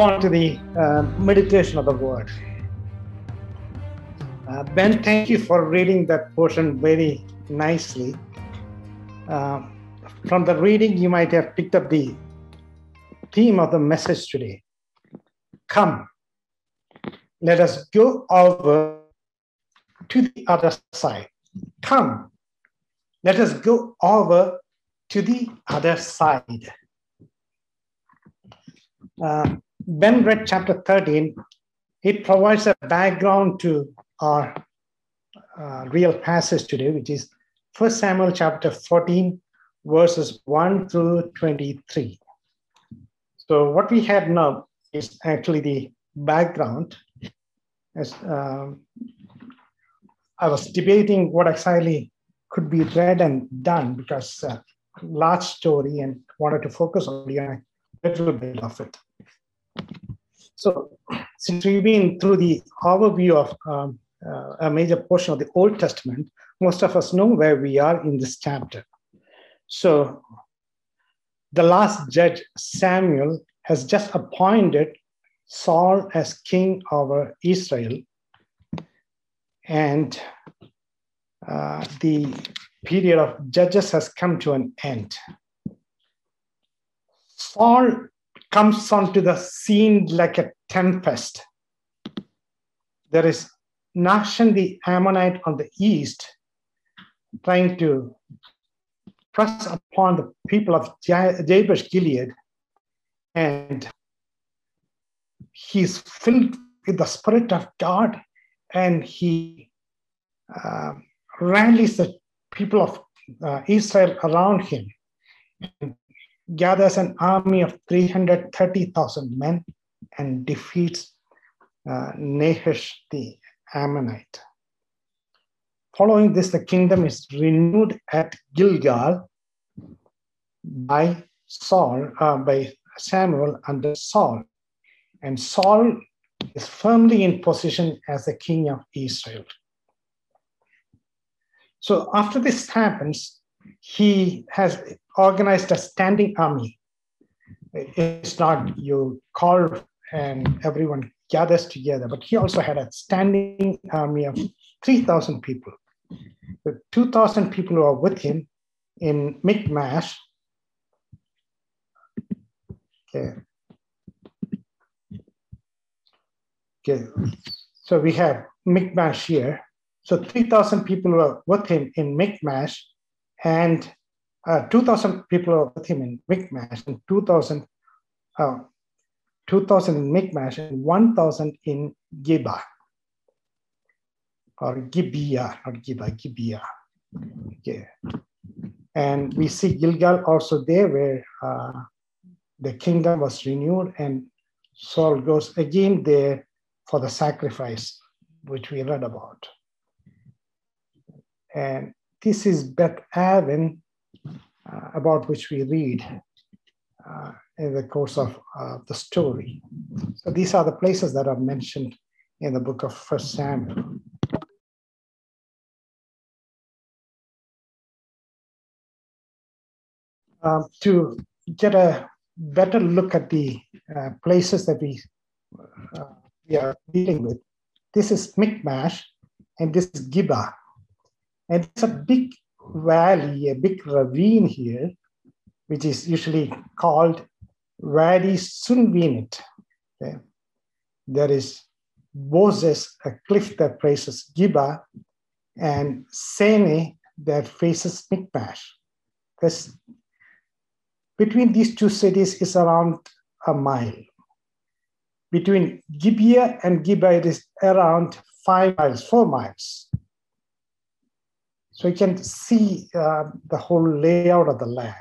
on to the uh, meditation of the word. Uh, ben, thank you for reading that portion very nicely. Uh, from the reading, you might have picked up the theme of the message today. Come, let us go over to the other side. Come, let us go over to the other side. Uh, ben read chapter 13. It provides a background to our uh, real passage today, which is 1 Samuel chapter 14, verses 1 through 23. So, what we have now is actually the background. As um, I was debating what exactly could be read and done because uh, large story and wanted to focus on a little bit of it. So, since we've been through the overview of um, uh, a major portion of the Old Testament, most of us know where we are in this chapter. So, the last judge, Samuel, has just appointed Saul as king over Israel. And uh, the period of judges has come to an end. Saul comes onto the scene like a tempest. There is Nahash the Ammonite on the east trying to press upon the people of Jabesh Gilead, and he's filled with the Spirit of God, and he uh, rallies the people of uh, Israel around him and gathers an army of 330,000 men and defeats uh, Nahash the Ammonite. Following this, the kingdom is renewed at Gilgal by Saul, uh, by Samuel under Saul. And Saul is firmly in position as the king of Israel. So after this happens, he has organized a standing army. It's not you call and everyone gathers together, but he also had a standing army of 3,000 people. The 2,000 people who are with him in Michmash. Okay. Okay. So we have Michmash here. So 3,000 people were with him in Michmash, and uh, 2,000 people with him in Michmash, and 2,000 uh, 2,000 in Michmash, and 1,000 in Giba or Gibeah, not Giba, Gibeah. Okay. And we see Gilgal also there where uh, the kingdom was renewed, and Saul goes again there for the sacrifice, which we read about. And this is Beth Aven, uh, about which we read uh, in the course of uh, the story. So these are the places that are mentioned in the book of First Samuel. Um, to get a better look at the uh, places that we, uh, we are dealing with, this is Michmash and this is Gibeah. And it's a big valley, a big ravine here, which is usually called Wadi Suweinit. Okay. There is Bozez, a cliff that faces Giba, and Sene that faces Michmash. This, between these two cities is around a mile. Between Gibeah and Gibeah, it is around five miles, four miles. So you can see uh, the whole layout of the land.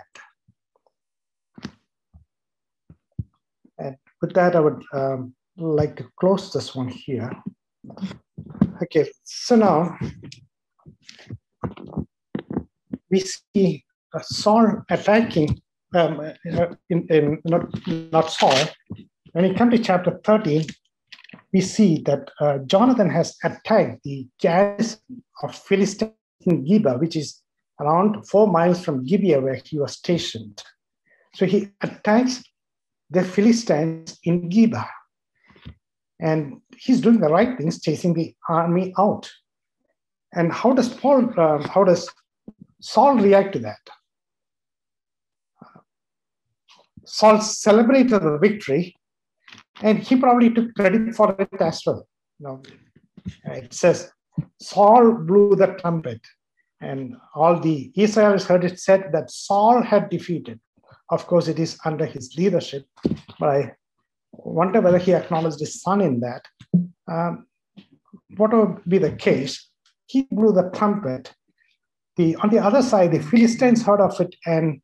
And with that, I would um, like to close this one here. Okay, so now we see Saul attacking, um, uh, in, in, not, not Saul. When we come to chapter 13, we see that uh, Jonathan has attacked the garrison of Philistine in Gibeah, which is around four miles from Gibeah where he was stationed. So he attacks the Philistines in Geba. And he's doing the right things, chasing the army out. And how does Paul, uh, how does Saul react to that? Saul celebrated the victory, and he probably took credit for it as well. You know, it says Saul blew the trumpet, and all the Israelites heard it said that Saul had defeated. Of course, it is under his leadership, but I wonder whether he acknowledged his son in that. Um, whatever be the case, he blew the trumpet. The, on the other side, the Philistines heard of it and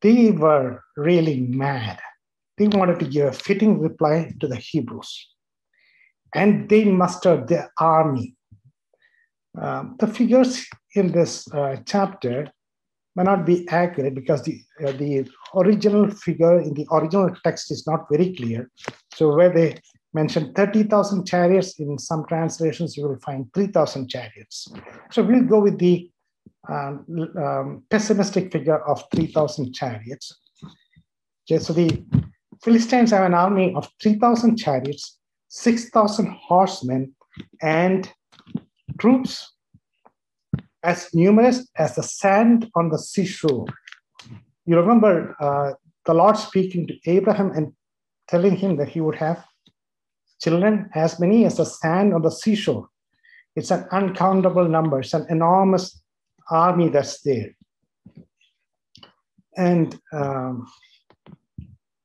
they were really mad. They wanted to give a fitting reply to the Hebrews. And they mustered their army. Um, the figures in this uh, chapter may not be accurate because the, uh, the original figure in the original text is not very clear. So where they mention 30,000 chariots, in some translations you will find 3,000 chariots. So we'll go with the um, um, pessimistic figure of 3,000 chariots. Okay, so the Philistines have an army of 3,000 chariots, 6,000 horsemen, and troops as numerous as the sand on the seashore. You remember uh, the Lord speaking to Abraham and telling him that he would have children as many as the sand on the seashore. It's an uncountable number, it's an enormous army that's there. And um,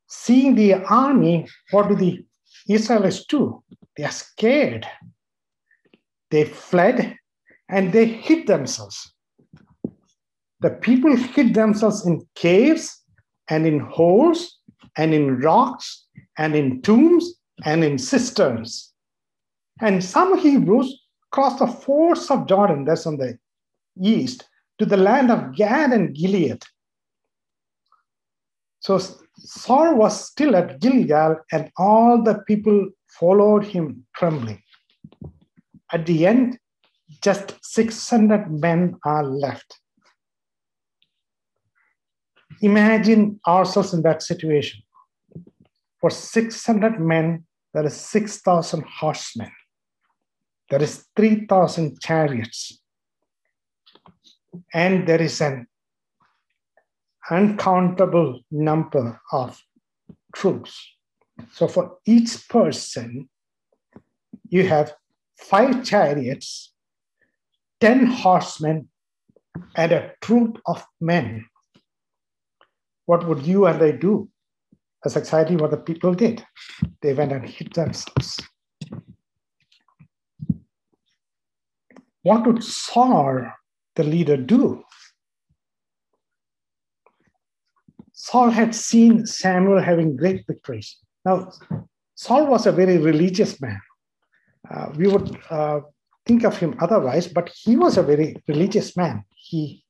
seeing the army, what do the Israelites do? They are scared. They fled and they hid themselves. The people hid themselves in caves and in holes and in rocks and in tombs and in cisterns. And some Hebrews crossed the fords of Jordan, that's on the east to the land of Gad and Gilead. So Saul was still at Gilgal, and all the people followed him trembling. At the end, just 600 men are left. Imagine ourselves in that situation. For 600 men, there is 6,000 horsemen. There is 3,000 chariots and there is an uncountable number of troops. So for each person, you have five chariots, 10 horsemen, and a troop of men. What would you and I do? That's exactly what the people did. They went and hid themselves. What would Saul the leader do? Saul had seen Samuel having great victories. Now, Saul was a very religious man. Uh, we would uh, think of him otherwise, but he was a very religious man. He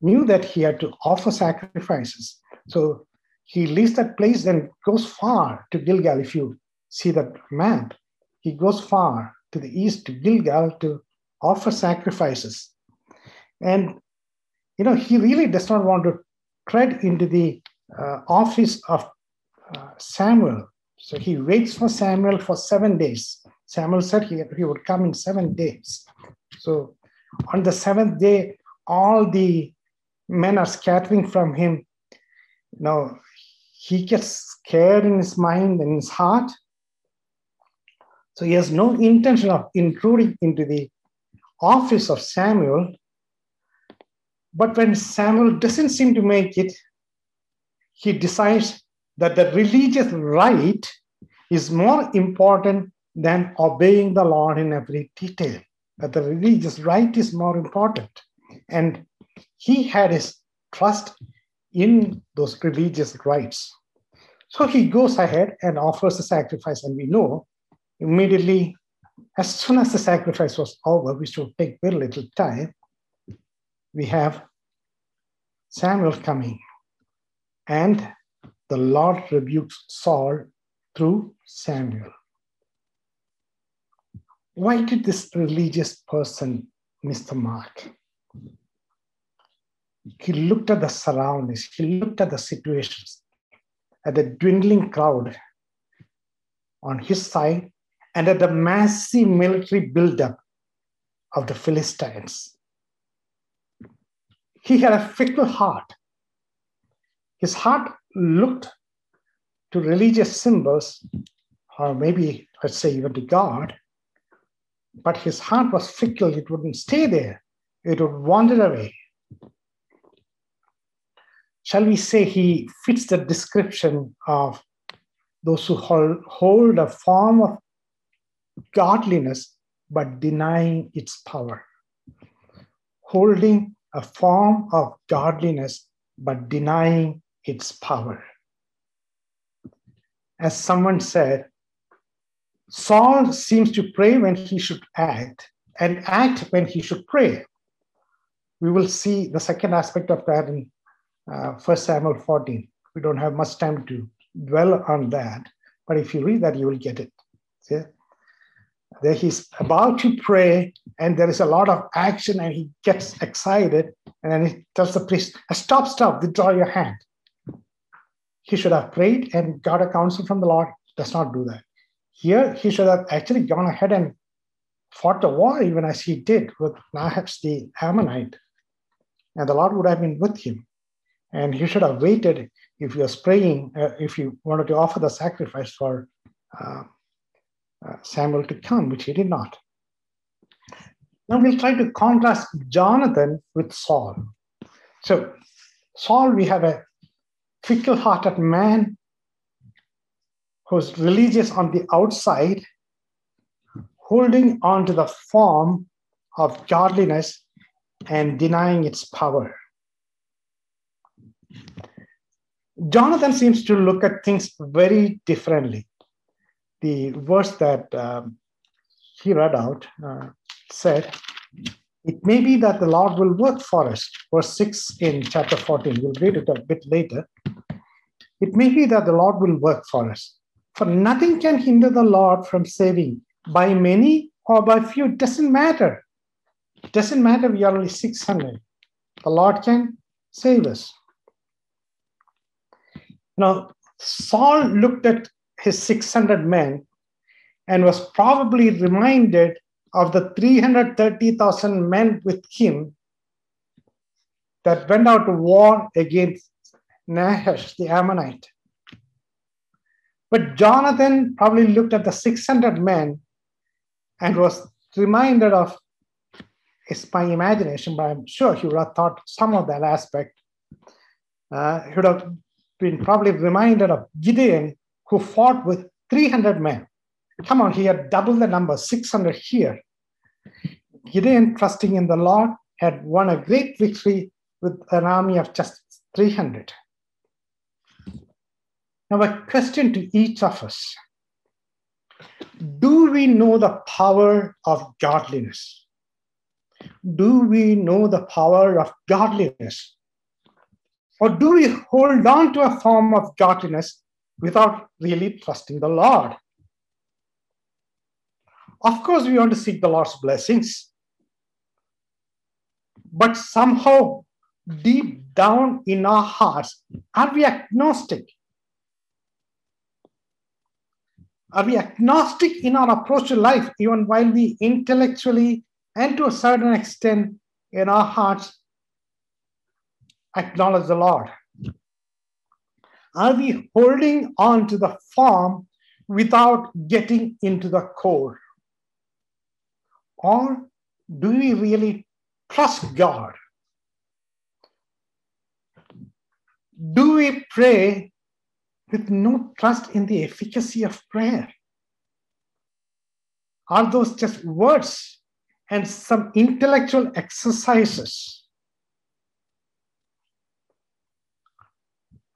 knew that he had to offer sacrifices. So he leaves that place and goes far to Gilgal. If you see that map, he goes far to the east to Gilgal to offer sacrifices. And, you know, he really does not want to tread into the uh, office of uh, Samuel. So he waits for Samuel for seven days. Samuel said he, he would come in seven days. So on the seventh day, all the men are scattering from him. Now, he gets scared in his mind and his heart. So he has no intention of intruding into the office of Samuel. But when Samuel doesn't seem to make it, he decides that the religious right is more important than obeying the Lord in every detail, that the religious right is more important. And he had his trust in those religious rites. So he goes ahead and offers the sacrifice, and we know immediately, as soon as the sacrifice was over, which will take very little time, we have Samuel coming, and the Lord rebukes Saul through Samuel. Why did this religious person miss the mark? He looked at the surroundings, he looked at the situations, at the dwindling crowd on his side and at the massive military buildup of the Philistines. He had a fickle heart. His heart looked to religious symbols, or maybe, let's say, even to God, but his heart was fickle. It wouldn't stay there, it would wander away. Shall we say he fits the description of those who hold a form of godliness but denying its power? Holding a form of godliness but denying its power. As someone said, Saul seems to pray when he should act and act when he should pray. We will see the second aspect of that in uh, 1 Samuel 14. We don't have much time to dwell on that, but if you read that, you will get it. See? There he's about to pray, and there is a lot of action, and he gets excited, and then he tells the priest, Stop, stop, withdraw your hand. He should have prayed and got a counsel from the Lord, does not do that. Here, he should have actually gone ahead and fought the war, even as he did with Nahash the Ammonite. And the Lord would have been with him. And he should have waited if he was praying, uh, if he wanted to offer the sacrifice for uh, uh, Samuel to come, which he did not. Now we'll try to contrast Jonathan with Saul. So, Saul, we have a fickle hearted man who's religious on the outside, holding on to the form of godliness and denying its power. Jonathan seems to look at things very differently. The verse that um, he read out uh, said, It may be that the Lord will work for us. Verse 6 in chapter 14. We'll read it a bit later. It may be that the Lord will work for us. For nothing can hinder the Lord from saving by many or by few. It doesn't matter. It doesn't matter we are only 600. The Lord can save us. Now, Saul looked at his 600 men and was probably reminded of the 330,000 men with him that went out to war against Nahash the Ammonite. But Jonathan probably looked at the 600 men and was reminded of, it's my imagination, but I'm sure he would have thought some of that aspect. Uh, he would have been probably reminded of Gideon, who fought with 300 men. Come on, he had double the number, 600 here. Gideon, trusting in the Lord, had won a great victory with an army of just 300. Now, a question to each of us Do we know the power of godliness? Do we know the power of godliness? Or do we hold on to a form of godliness without really trusting the Lord? Of course, we want to seek the Lord's blessings. But somehow, deep down in our hearts, are we agnostic? Are we agnostic in our approach to life, even while we intellectually and to a certain extent in our hearts acknowledge the Lord? Are we holding on to the form without getting into the core? Or do we really trust God? Do we pray with no trust in the efficacy of prayer? Are those just words and some intellectual exercises?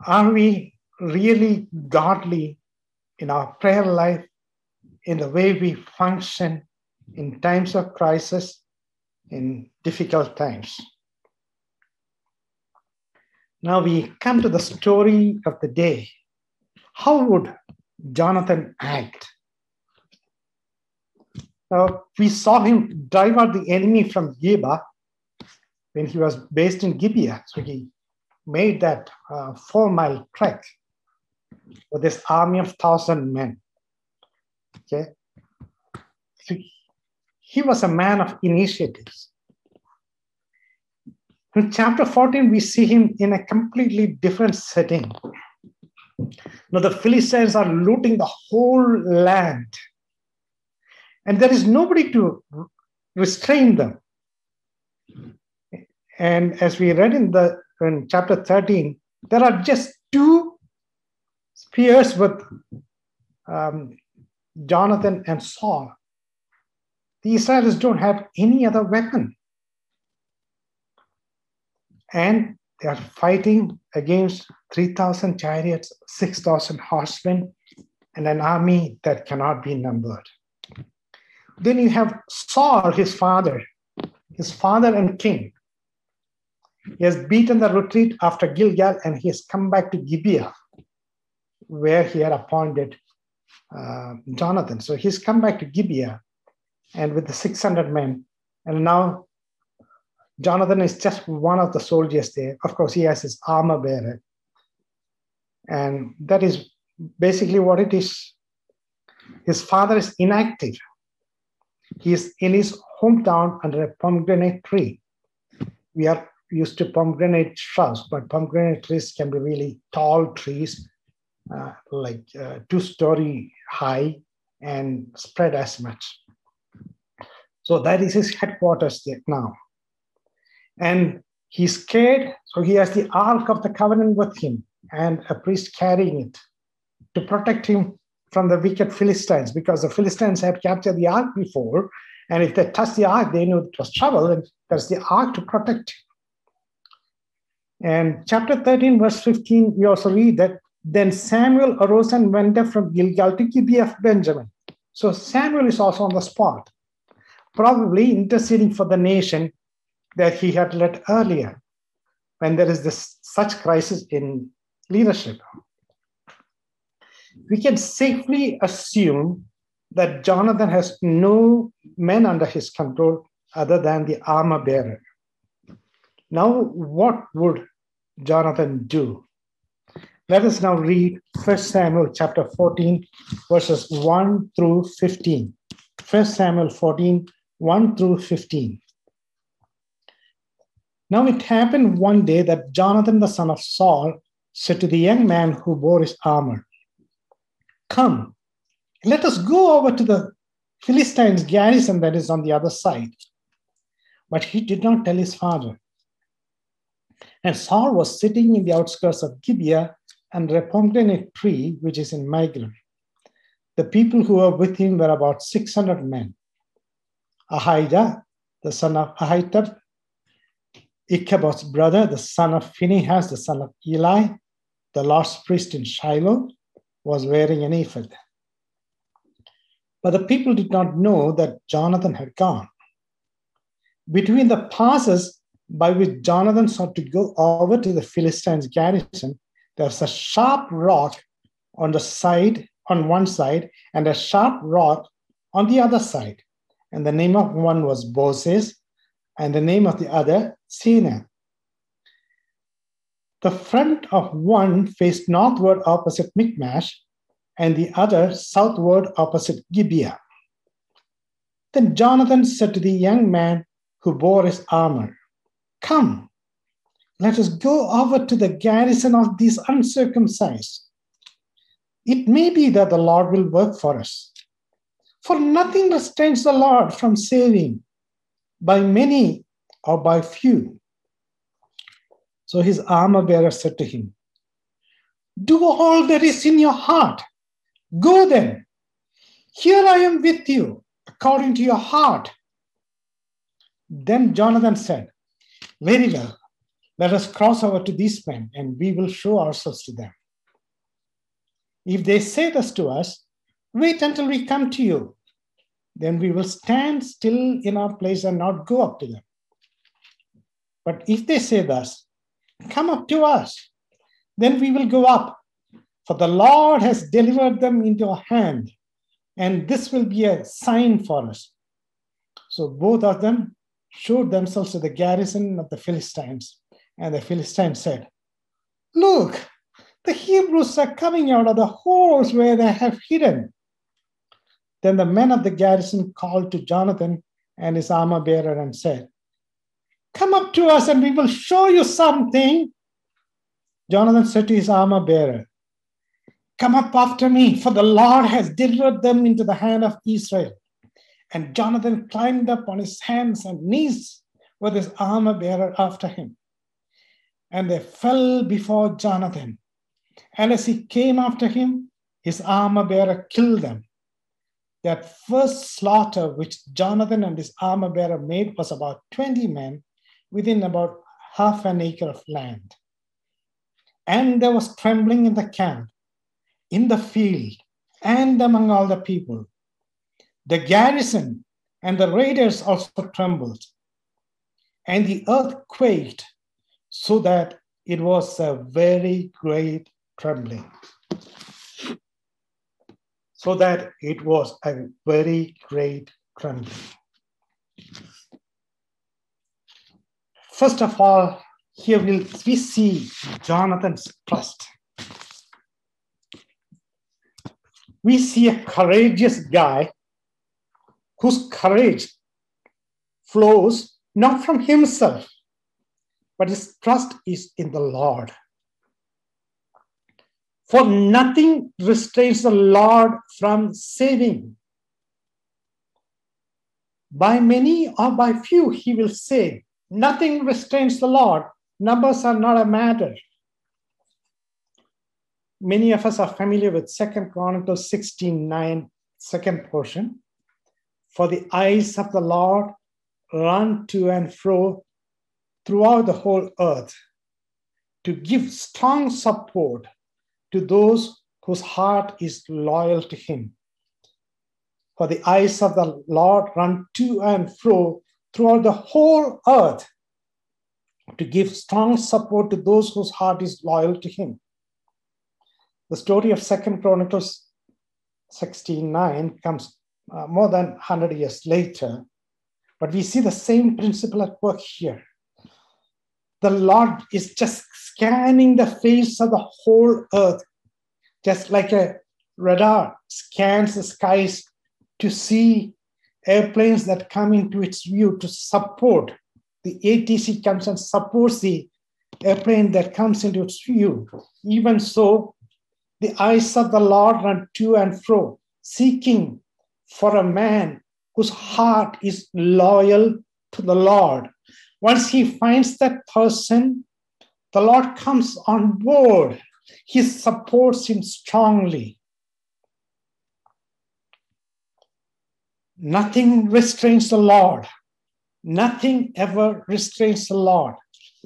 Are we really godly in our prayer life, in the way we function in times of crisis, in difficult times? Now we come to the story of the day. How would Jonathan act? Now, we saw him drive out the enemy from Geba when he was based in Gibeah. So he made that uh, four mile trek. with this army of thousand men. Okay. So he was a man of initiatives. In chapter 14, we see him in a completely different setting. Now, the Philistines are looting the whole land, and there is nobody to restrain them. And as we read in the in chapter 13, there are just two spears with um, Jonathan and Saul. The Israelites don't have any other weapon. And they are fighting against 3,000 chariots, 6,000 horsemen, and an army that cannot be numbered. Then you have Saul, his father, his father and king. He has beaten the retreat after Gilgal and he has come back to Gibeah, where he had appointed uh, Jonathan. So he's come back to Gibeah and with the 600 men. And now Jonathan is just one of the soldiers there. Of course, he has his armor bearer. And that is basically what it is. His father is inactive. He is in his hometown under a pomegranate tree. We are used to pomegranate shrubs, but pomegranate trees can be really tall trees, uh, like uh, two story high and spread as much. So that is his headquarters now. And he's scared, so he has the Ark of the Covenant with him and a priest carrying it to protect him from the wicked Philistines because the Philistines had captured the ark before. And if they touched the ark, they knew it was trouble, and there's the ark to protect him. And chapter 13, verse 15, we also read that then Samuel arose and went up from Gilgal to Gibeah of Benjamin. So Samuel is also on the spot, probably interceding for the nation that he had led earlier when there is this such crisis in leadership. We can safely assume that Jonathan has no men under his control other than the armor bearer. Now, what would Jonathan do? Let us now read 1 Samuel chapter 14, verses 1 through 15. 1 Samuel 14, 1 through 15. Now it happened one day that Jonathan the son of Saul said to the young man who bore his armor, Come, let us go over to the Philistines' garrison that is on the other side. But he did not tell his father. And Saul was sitting in the outskirts of Gibeah under a pomegranate tree, which is in Migron. The people who were with him were about 600 men. Ahijah, the son of Ahitub, Ichabod's brother, the son of Phinehas, the son of Eli, the last priest in Shiloh, was wearing an ephod. But the people did not know that Jonathan had gone. Between the passes by which Jonathan sought to go over to the Philistines' garrison, there was a sharp rock on the side, on one side, and a sharp rock on the other side. And the name of one was Bozez, and the name of the other, Seneh. The front of one faced northward opposite Michmash, and the other southward opposite Gibeah. Then Jonathan said to the young man who bore his armor, Come, let us go over to the garrison of these uncircumcised. It may be that the Lord will work for us. For nothing restrains the Lord from saving by many or by few. So his armor bearer said to him, Do all that is in your heart. Go then. Here I am with you, according to your heart. Then Jonathan said, Very well, let us cross over to these men, and we will show ourselves to them. If they say this to us, Wait until we come to you then we will stand still in our place and not go up to them. But if they say thus, Come up to us, then we will go up, for the Lord has delivered them into our hand, and this will be a sign for us. So both of them showed themselves to the garrison of the Philistines, and the Philistines said, Look, The Hebrews are coming out of the holes where they have hidden. Then the men of the garrison called to Jonathan and his armor bearer and said, Come up to us and we will show you something. Jonathan said to his armor bearer, Come up after me, for the Lord has delivered them into the hand of Israel. And Jonathan climbed up on his hands and knees with his armor bearer after him. And they fell before Jonathan. And as he came after him, his armor bearer killed them. That first slaughter which Jonathan and his armor bearer made was about 20 men within about half an acre of land. And there was trembling in the camp, in the field, and among all the people. The garrison and the raiders also trembled, and the earth quaked, so that it was a very great trembling. So that it was a very great trembling. First of all, here we'll, we see Jonathan's trust. We see a courageous guy whose courage flows not from himself, but his trust is in the Lord. For nothing restrains the Lord from saving. By many or by few, he will save. Nothing restrains the Lord. Numbers are not a matter. Many of us are familiar with Second Chronicles 16 9, second portion. For the eyes of the Lord run to and fro throughout the whole earth to give strong support to those whose heart is loyal to Him. For the eyes of the Lord run to and fro throughout the whole earth to give strong support to those whose heart is loyal to him. The story of Second Chronicles 16:9 comes uh, more than 100 years later, but we see the same principle at work here. The Lord is just scanning the face of the whole earth, just like a radar scans the skies to see airplanes that come into its view to support the ATC comes and supports the airplane that comes into its view. Even so, the eyes of the Lord run to and fro, seeking for a man whose heart is loyal to the Lord. Once he finds that person, the Lord comes on board. He supports him strongly. Nothing restrains the Lord. Nothing ever restrains the Lord.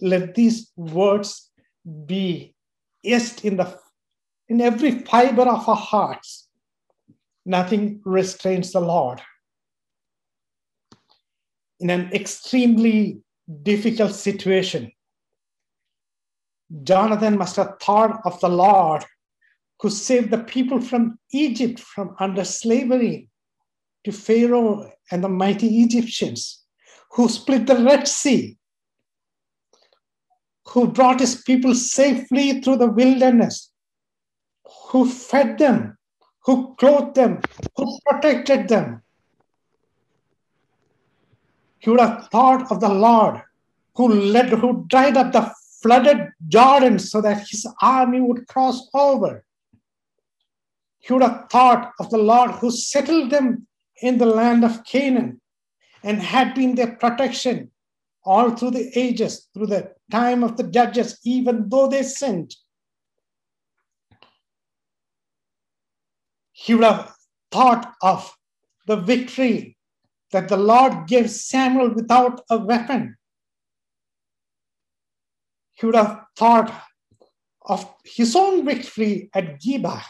Let these words be etched in the in every fiber of our hearts. Nothing restrains the Lord. In an extremely difficult situation, Jonathan must have thought of the Lord who saved the people from Egypt from under slavery to Pharaoh and the mighty Egyptians, who split the Red Sea, who brought his people safely through the wilderness, who fed them, who clothed them, who protected them. He would have thought of the Lord who led, who dried up the flooded Jordan so that his army would cross over. He would have thought of the Lord who settled them in the land of Canaan and had been their protection all through the ages, through the time of the judges, even though they sinned. He would have thought of the victory that the Lord gave Samuel without a weapon. He would have thought of his own victory at Gibeah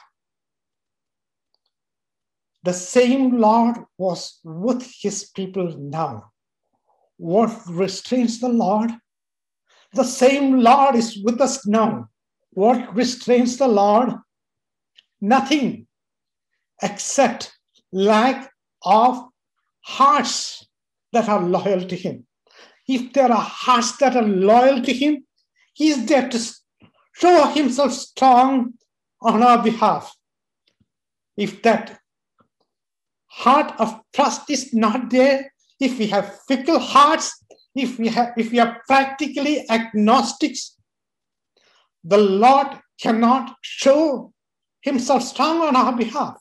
the same Lord was with his people now. What restrains the Lord? The same Lord is with us now. What restrains the Lord? Nothing except lack of hearts that are loyal to Him. If there are hearts that are loyal to Him, He is there to, show himself strong on our behalf. If that heart of trust is not there, if we have fickle hearts, if we have if we are practically agnostics, the Lord cannot show himself strong on our behalf.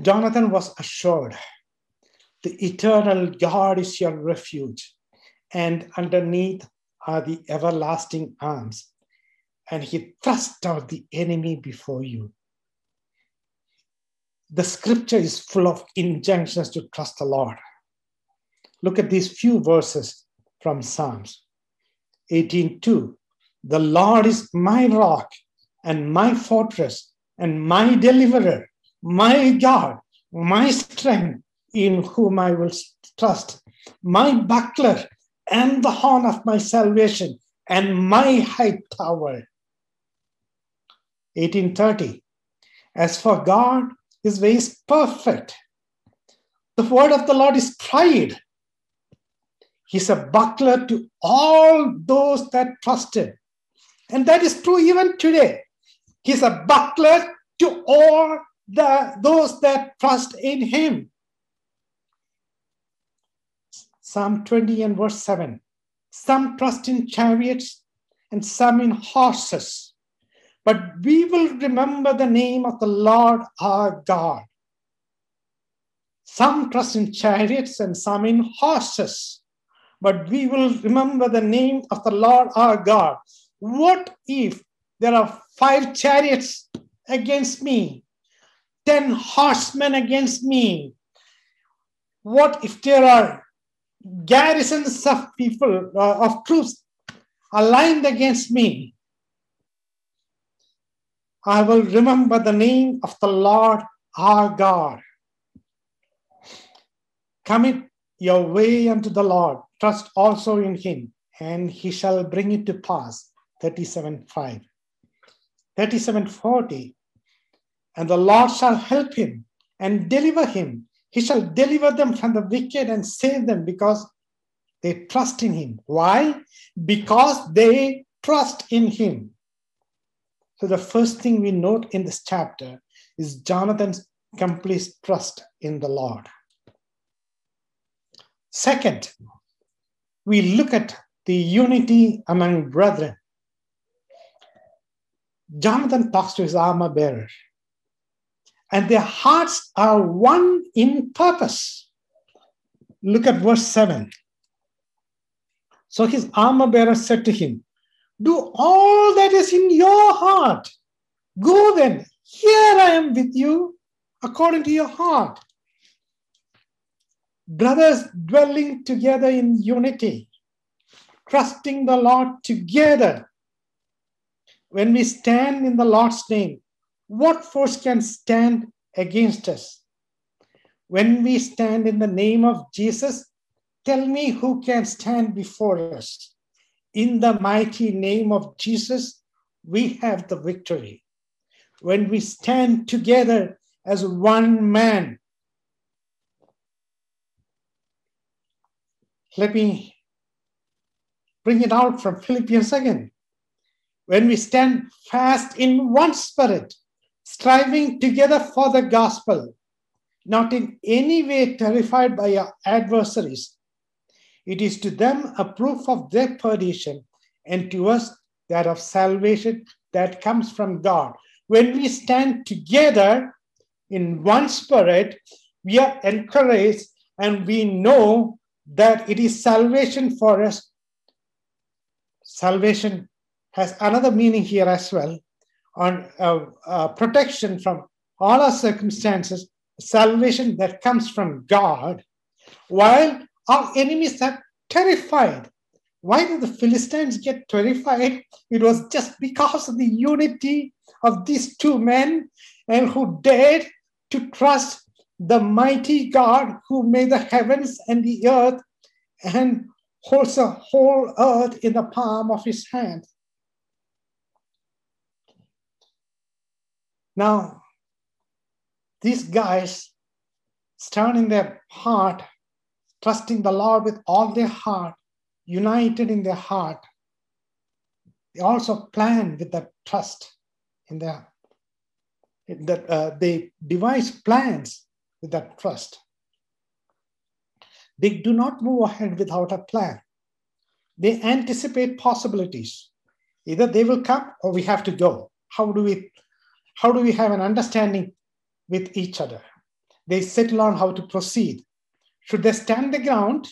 Jonathan was assured the eternal God is your refuge, and underneath are the everlasting arms. And he thrust out the enemy before you. The scripture is full of injunctions to trust the Lord. Look at these few verses from Psalms 18:2. The Lord is my rock and my fortress and my deliverer, my God, my strength, in whom I will trust, my buckler and the horn of my salvation and my high tower. 1830. As for God, his way is perfect. The word of the Lord is tried. He's a buckler to all those that trust him. And that is true even today. He's a buckler to all the, those that trust in him. Psalm 20 and verse 7. Some trust in chariots and some in horses, but we will remember the name of the Lord our God. Some trust in chariots and some in horses, but we will remember the name of the Lord our God. What if there are five chariots against me, ten horsemen against me? What if there are garrisons of people, uh, of troops aligned against me, I will remember the name of the Lord our God. Commit your way unto the Lord, trust also in him, and he shall bring it to pass. 37 5. 37 40. And the Lord shall help him and deliver him he shall deliver them from the wicked and save them because they trust in him. Why? Because they trust in him. So, the first thing we note in this chapter is Jonathan's complete trust in the Lord. Second, we look at the unity among brethren. Jonathan talks to his armor bearer and their hearts are one in purpose. Look at verse 7. So his armor bearer said to him, Do all that is in your heart. Go then, here I am with you, according to your heart. Brothers dwelling together in unity, trusting the Lord together. When we stand in the Lord's name, what force can stand against us? When we stand in the name of Jesus, tell me who can stand before us. In the mighty name of Jesus, we have the victory. When we stand together as one man, let me bring it out from Philippians again. When we stand fast in one spirit, striving together for the gospel, not in any way terrified by our adversaries. It is to them a proof of their perdition, and to us that of salvation that comes from God. When we stand together in one spirit, we are encouraged and we know that it is salvation for us. Salvation has another meaning here as well on uh, uh, protection from all our circumstances, salvation that comes from God, while our enemies are terrified. Why did the Philistines get terrified? It was just because of the unity of these two men and who dared to trust the mighty God who made the heavens and the earth and holds the whole earth in the palm of his hand. Now, these guys stand in their heart, trusting the Lord with all their heart, united in their heart, they also plan with that trust in their that uh, they devise plans with that trust. They do not move ahead without a plan. They anticipate possibilities. Either they will come or we have to go. How do we how do we have an understanding with each other? They settle on how to proceed. Should they stand the ground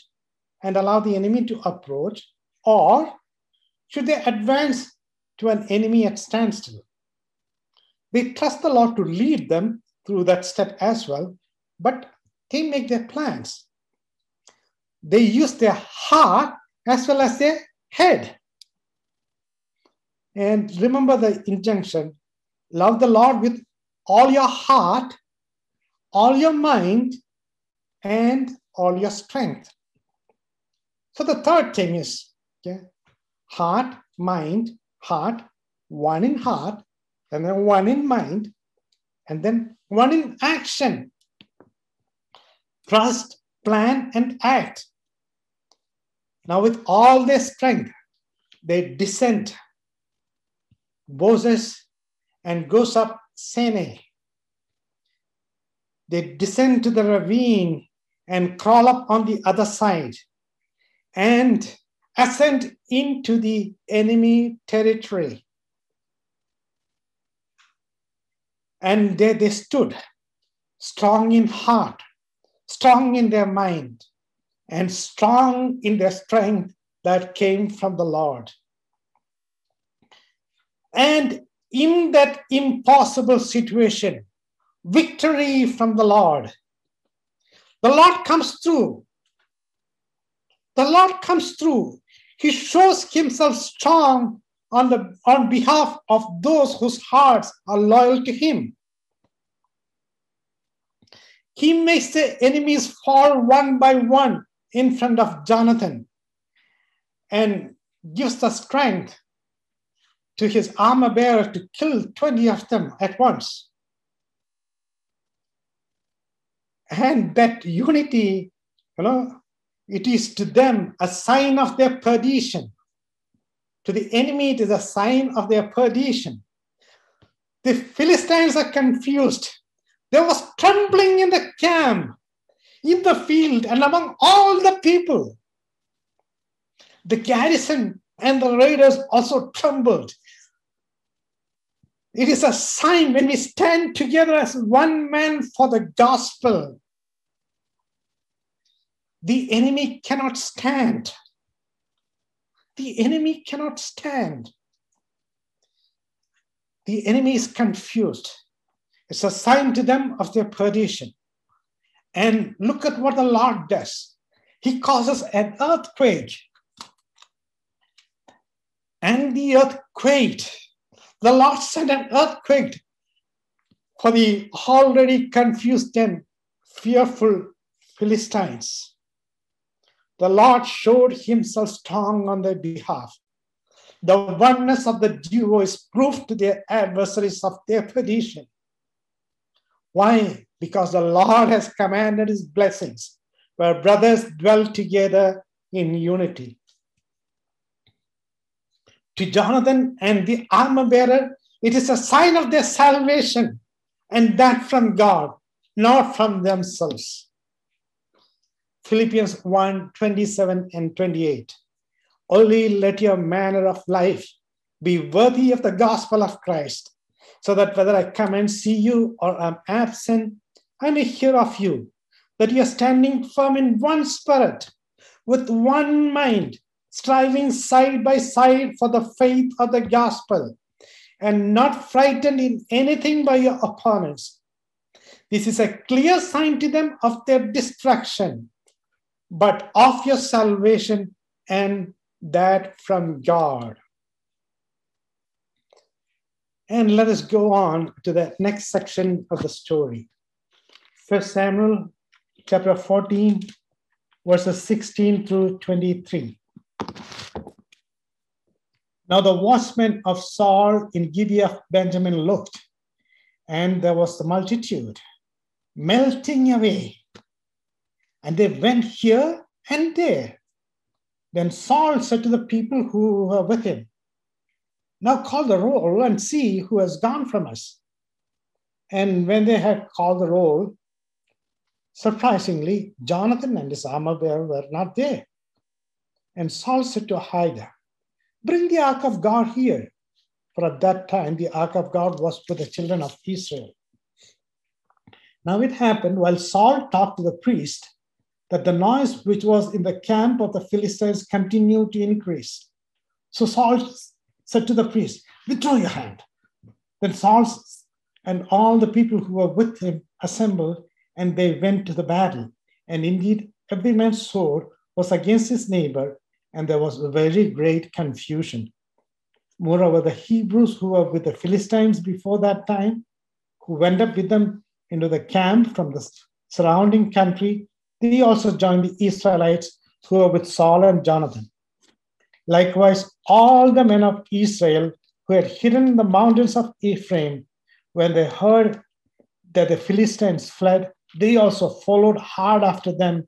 and allow the enemy to approach, or should they advance to an enemy at standstill? They trust the Lord to lead them through that step as well, but they make their plans. They use their heart as well as their head. And remember the injunction love the Lord with all your heart, all your mind, and all your strength. So the third thing is okay, heart, mind, heart, one in heart, and then one in mind, and then one in action. Trust, plan, and act. Now, with all their strength, they descend Bozez and goes up Seneh. They descend to the ravine and crawl up on the other side and ascend into the enemy territory. And there they stood, strong in heart, strong in their mind, and strong in their strength that came from the Lord. And in that impossible situation, victory from the Lord. The Lord comes through. The Lord comes through. He shows himself strong on, the, on behalf of those whose hearts are loyal to him. He makes the enemies fall one by one in front of Jonathan and gives the strength to his armor bearer to kill 20 of them at once. And that unity, you know, it is to them a sign of their perdition. To the enemy, it is a sign of their perdition. The Philistines are confused. There was trembling in the camp, in the field, and among all the people. The garrison and the raiders also trembled. It is a sign when we stand together as one man for the gospel. The enemy cannot stand. The enemy cannot stand. The enemy is confused. It's a sign to them of their perdition. And look at what the Lord does. He causes an earthquake. And the earth quaked the Lord sent an earthquake for the already confused and fearful Philistines. The Lord showed himself strong on their behalf. The oneness of the duo is proof to their adversaries of their perdition. Why? Because the Lord has commanded his blessings, where brothers dwell together in unity to Jonathan and the armor bearer, it is a sign of their salvation, and that from God, not from themselves. Philippians 1 27 and 28. Only let your manner of life be worthy of the gospel of Christ, so that whether I come and see you or am absent, I may hear of you, that you are standing firm in one spirit, with one mind striving side by side for the faith of the gospel, and not frightened in anything by your opponents. This is a clear sign to them of their destruction, but of your salvation and that from God. And let us go on to the next section of the story. First Samuel chapter 14, verses 16 through 23. Now the watchmen of Saul in Gibeah Benjamin looked, and there was the multitude melting away. And they went here and there. Then Saul said to the people who were with him, Now call the roll and see who has gone from us. And when they had called the roll, surprisingly, Jonathan and his armor bearer were not there. And Saul said to Ahijah, Bring the ark of God here. For at that time, the ark of God was with the children of Israel. Now it happened while Saul talked to the priest that the noise which was in the camp of the Philistines continued to increase. So Saul said to the priest, Withdraw your hand. Then Saul and all the people who were with him assembled, and they went to the battle. And indeed, every man's sword was against his neighbor, and there was very great confusion. Moreover, the Hebrews who were with the Philistines before that time, who went up with them into the camp from the surrounding country, they also joined the Israelites who were with Saul and Jonathan. Likewise, all the men of Israel who had hidden in the mountains of Ephraim, when they heard that the Philistines fled, they also followed hard after them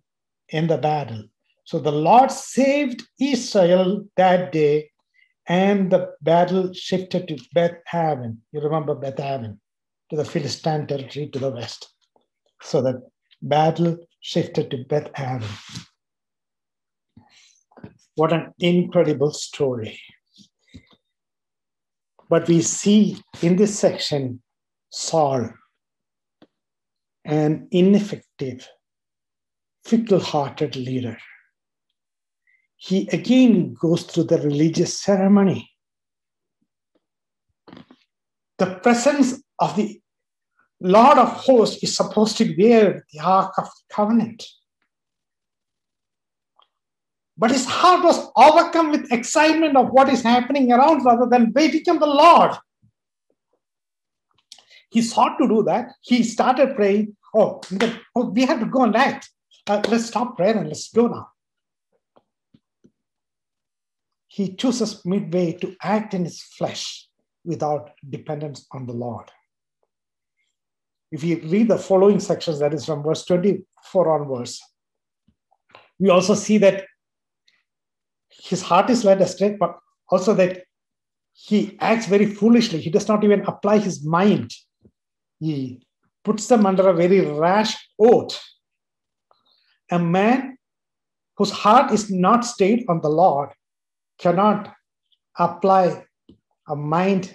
in the battle. So the Lord saved Israel that day, and the battle shifted to Beth Aven. You remember Beth Aven, to the Philistine territory to the west. So the battle shifted to Beth Aven. What an incredible story. But we see in this section Saul, an ineffective, fickle hearted leader. He again goes through the religious ceremony. The presence of the Lord of hosts is supposed to bear the Ark of the Covenant. But his heart was overcome with excitement of what is happening around rather than waiting on the Lord. He sought to do that. He started praying, Oh, we have to go and act. Uh, let's stop prayer and let's go now. He chooses midway to act in his flesh without dependence on the Lord. If you read the following sections, that is from verse 24 onwards, we also see that his heart is led astray, but also that he acts very foolishly. He does not even apply his mind. He puts them under a very rash oath. A man whose heart is not stayed on the Lord cannot apply a mind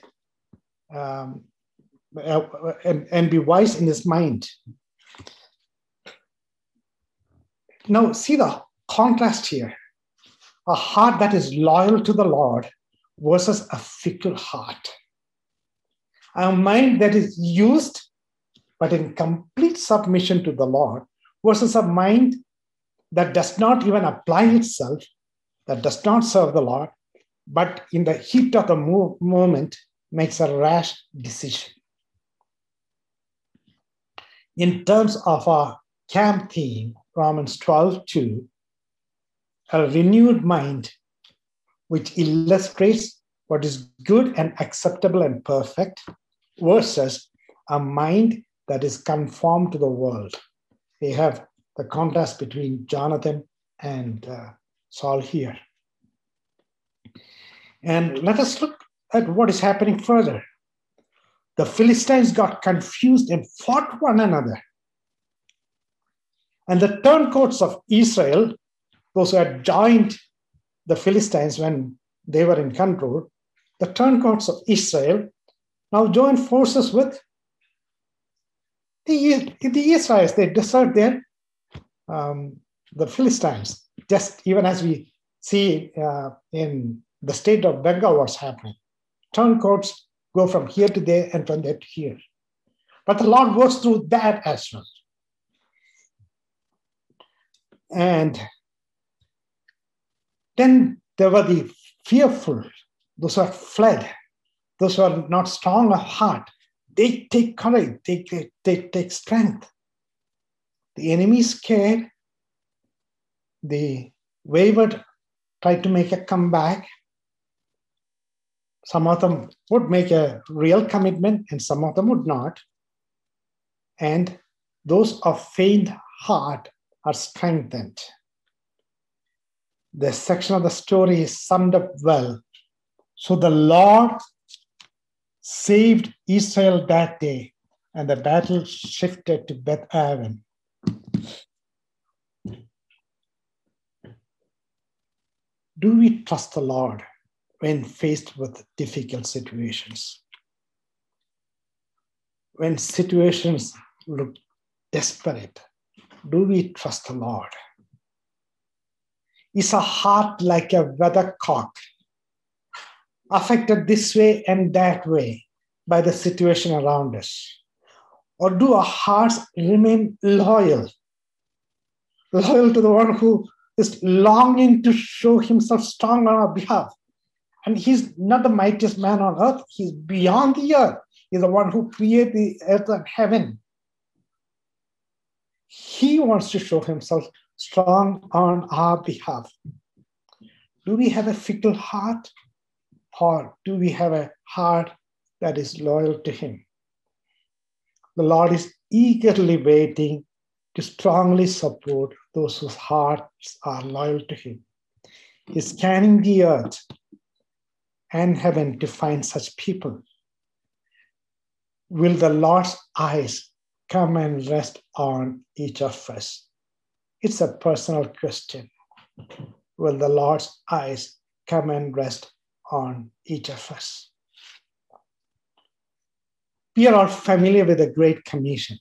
um, uh, and, and be wise in his mind. Now, see the contrast here a heart that is loyal to the Lord versus a fickle heart. A mind that is used but in complete submission to the Lord versus a mind that does not even apply itself, that does not serve the Lord, but in the heat of the moment makes a rash decision in terms of our camp theme, Romans 12 2, a renewed mind which illustrates what is good and acceptable and perfect versus a mind that is conformed to the world. We have the contrast between Jonathan and uh, Saul here. And let us look at what is happening further the Philistines got confused and fought one another. And the turncoats of Israel, those who had joined the Philistines when they were in control, the turncoats of Israel now joined forces with the, the Israelites. They desert their um, the Philistines, just even as we see uh, in the state of Bengal what's happening. Turncoats go from here to there and from there to here. But the Lord works through that as well. And then there were the fearful, those who have fled, those who are not strong of heart. They take courage, they, they, they take strength. The enemy is scared. The wavered tried to make a comeback, some of them would make a real commitment and some of them would not. And those of faint heart are strengthened. the section of the story is summed up well. So the Lord saved Israel that day, and the battle shifted to Beth Aven. Do we trust the Lord when faced with difficult situations? When situations look desperate, do we trust the Lord? Is a heart like a weathercock, affected this way and that way by the situation around us? Or do our hearts remain loyal? Loyal to the one who is longing to show himself strong on our behalf. And he's not the mightiest man on earth, he's beyond the earth. He's the one who created the earth and heaven. He wants to show himself strong on our behalf. Do we have a fickle heart? Or do we have a heart that is loyal to him? The Lord is eagerly waiting to strongly support those whose hearts are loyal to Him. He's scanning the earth and heaven to find such people. Will the Lord's eyes come and rest on each of us? It's a personal question. Will the Lord's eyes come and rest on each of us? We are all familiar with the Great Commission.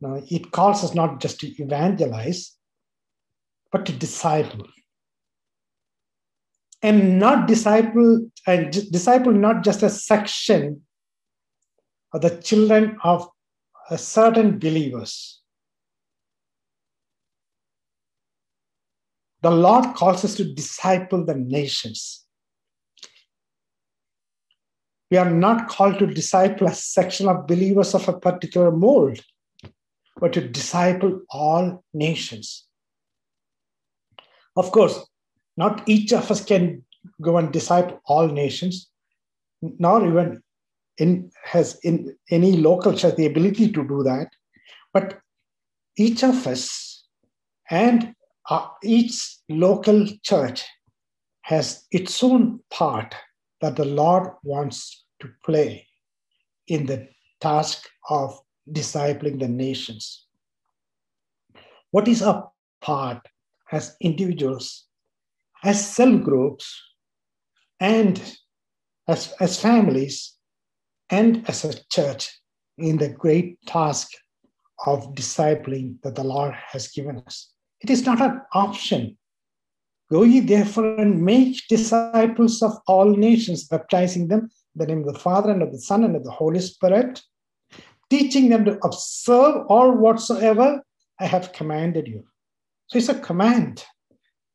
Now, it calls us not just to evangelize, but to disciple. And not disciple, and disciple not just a section of the children of a certain believers. The Lord calls us to disciple the nations. We are not called to disciple a section of believers of a particular mold but to disciple all nations. Of course, not each of us can go and disciple all nations, nor even in, has in any local church the ability to do that. But each of us and uh, each local church has its own part that the Lord wants to play in the task of discipling the nations. What is our part as individuals, as cell groups, and as, as families, and as a church in the great task of discipling that the Lord has given us? It is not an option. Go ye therefore and make disciples of all nations, baptizing them in the name of the Father and of the Son and of the Holy Spirit, teaching them to observe all whatsoever I have commanded you. So it's a command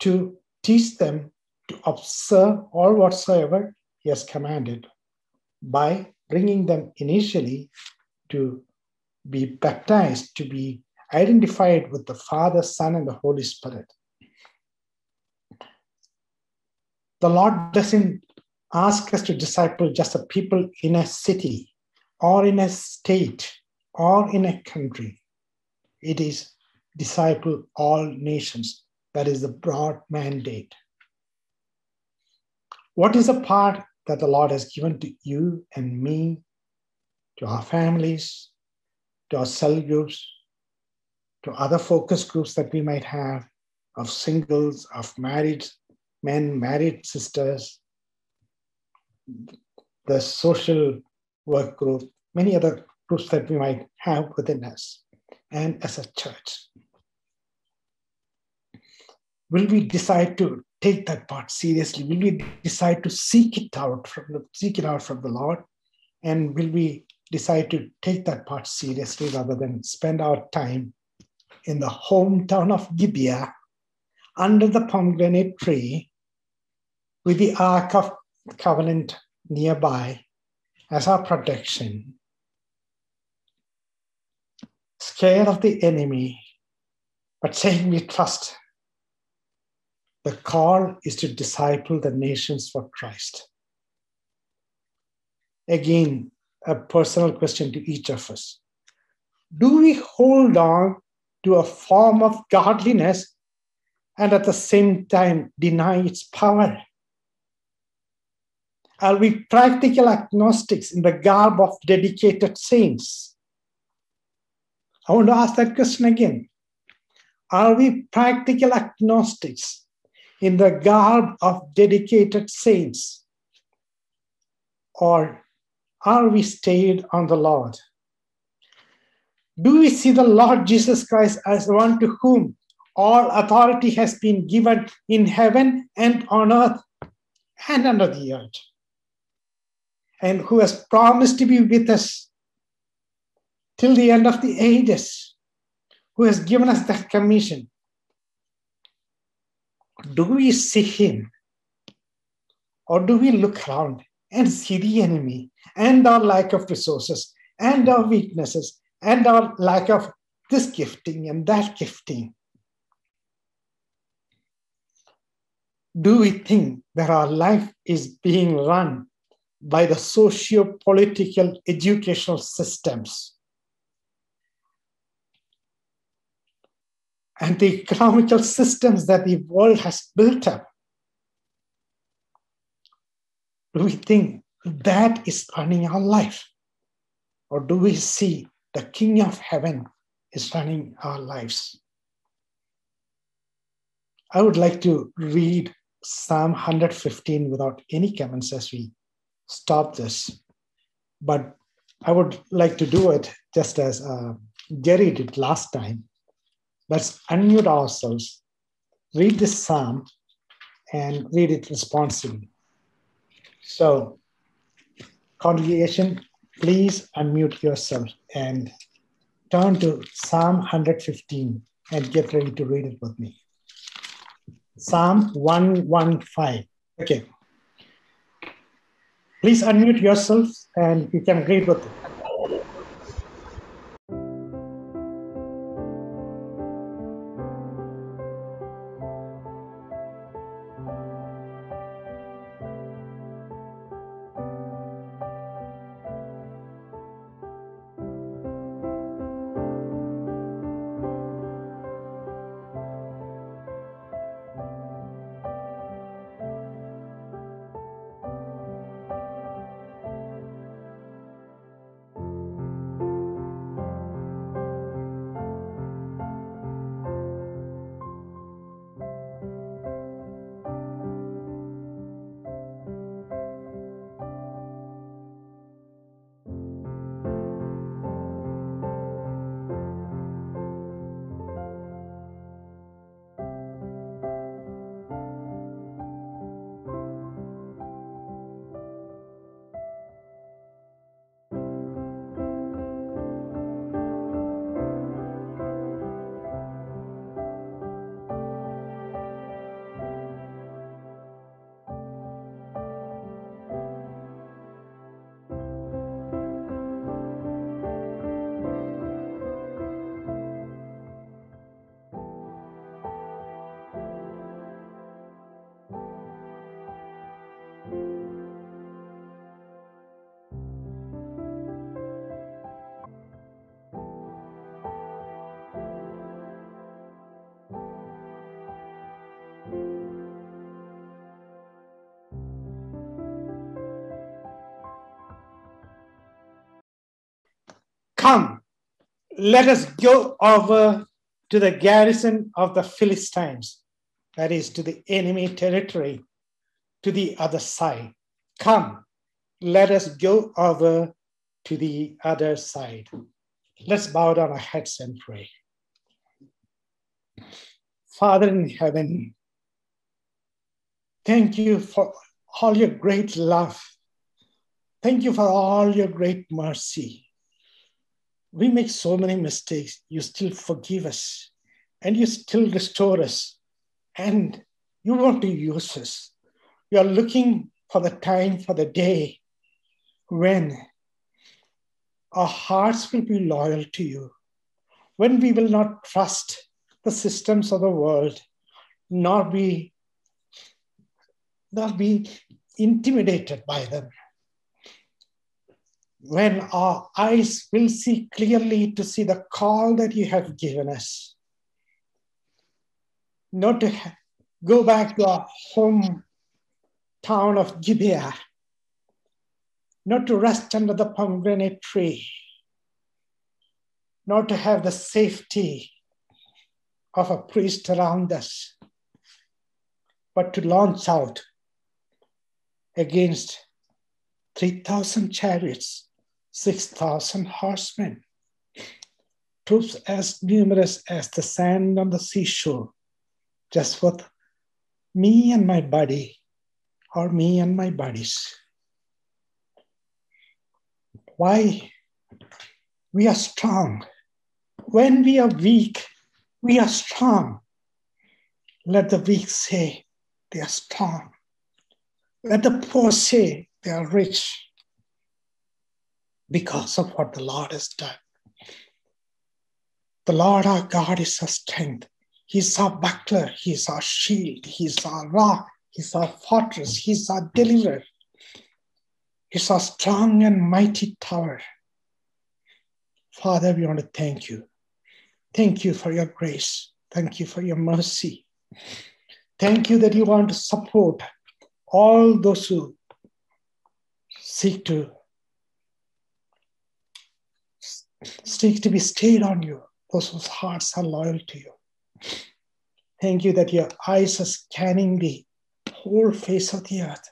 to teach them to observe all whatsoever he has commanded by bringing them initially to be baptized, to be identified with the Father, Son, and the Holy Spirit. The Lord doesn't ask us to disciple just the people in a city or in a state or in a country. It is disciple all nations. That is the broad mandate. What is the part that the Lord has given to you and me, to our families, to our cell groups, to other focus groups that we might have of singles, of married men, married sisters, the social work group, many other groups that we might have within us and as a church. Will we decide to take that part seriously? Will we decide to seek it out from the, seek it out from the Lord? And will we decide to take that part seriously rather than spend our time in the hometown of Gibeah under the pomegranate tree with the Ark of Covenant nearby as our protection, scared of the enemy, but saying we trust. The call is to disciple the nations for Christ. Again, a personal question to each of us. Do we hold on to a form of godliness and at the same time deny its power? Are we practical agnostics in the garb of dedicated saints? I want to ask that question again. Are we practical agnostics in the garb of dedicated saints? Or are we stayed on the Lord? Do we see the Lord Jesus Christ as one to whom all authority has been given in heaven and on earth and under the earth? And who has promised to be with us till the end of the ages, who has given us that commission. Do we see him? Or do we look around and see the enemy and our lack of resources and our weaknesses and our lack of this gifting and that gifting? Do we think that our life is being run by the socio political educational systems? And the economical systems that the world has built up, do we think that is running our life? Or do we see the King of Heaven is running our lives? I would like to read Psalm 115 without any comments as we stop this. But I would like to do it just as uh, Jerry did last time Let's unmute ourselves, read this psalm, and read it responsibly. So, congregation, please unmute yourself and turn to Psalm 115 and get ready to read it with me. Psalm 115. Okay. Please unmute yourselves and you can read with it. Come, let us go over to the garrison of the Philistines, that is, to the enemy territory, to the other side. Come, let us go over to the other side. Let's bow down our heads and pray. Father in heaven, thank you for all your great love. Thank you for all your great mercy we make so many mistakes. You still forgive us and you still restore us and you want to use us. You are looking for the time, for the day when our hearts will be loyal to you, when we will not trust the systems of the world, nor be, nor be intimidated by them when our eyes will see clearly to see the call that you have given us. not to go back to our home town of Gibeah, not to rest under the pomegranate tree, not to have the safety of a priest around us, but to launch out against 3,000 chariots, 6,000 horsemen, troops as numerous as the sand on the seashore, just with me and my buddy, or me and my buddies. Why? We are strong. When we are weak, we are strong. Let the weak say they are strong. Let the poor say they are rich because of what the Lord has done. The Lord our God is our strength. He's our buckler. He's our shield. He's our rock. He's our fortress. He's our deliverer. He's our strong and mighty tower. Father, we want to thank you. Thank you for your grace. Thank you for your mercy. Thank you that you want to support all those who seek to seek to be stayed on you, those whose hearts are loyal to you. Thank you that your eyes are scanning the whole face of the earth.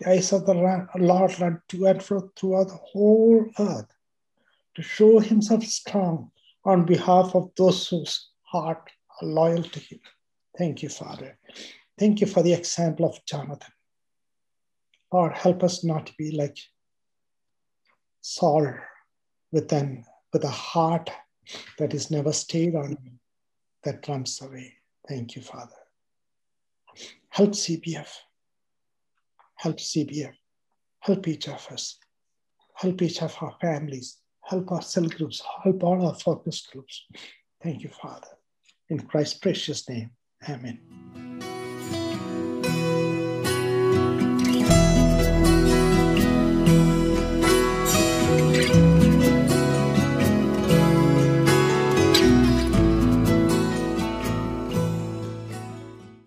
The eyes of the Lord run to and fro throughout the whole earth to show himself strong on behalf of those whose heart are loyal to him. Thank you, Father. Thank you for the example of Jonathan. Lord, help us not to be like Saul with, an, with a heart that is never stayed on that runs away. Thank you, Father. Help CBF. Help CBF. Help each of us. Help each of our families. Help our cell groups. Help all our focus groups. Thank you, Father. In Christ's precious name, amen.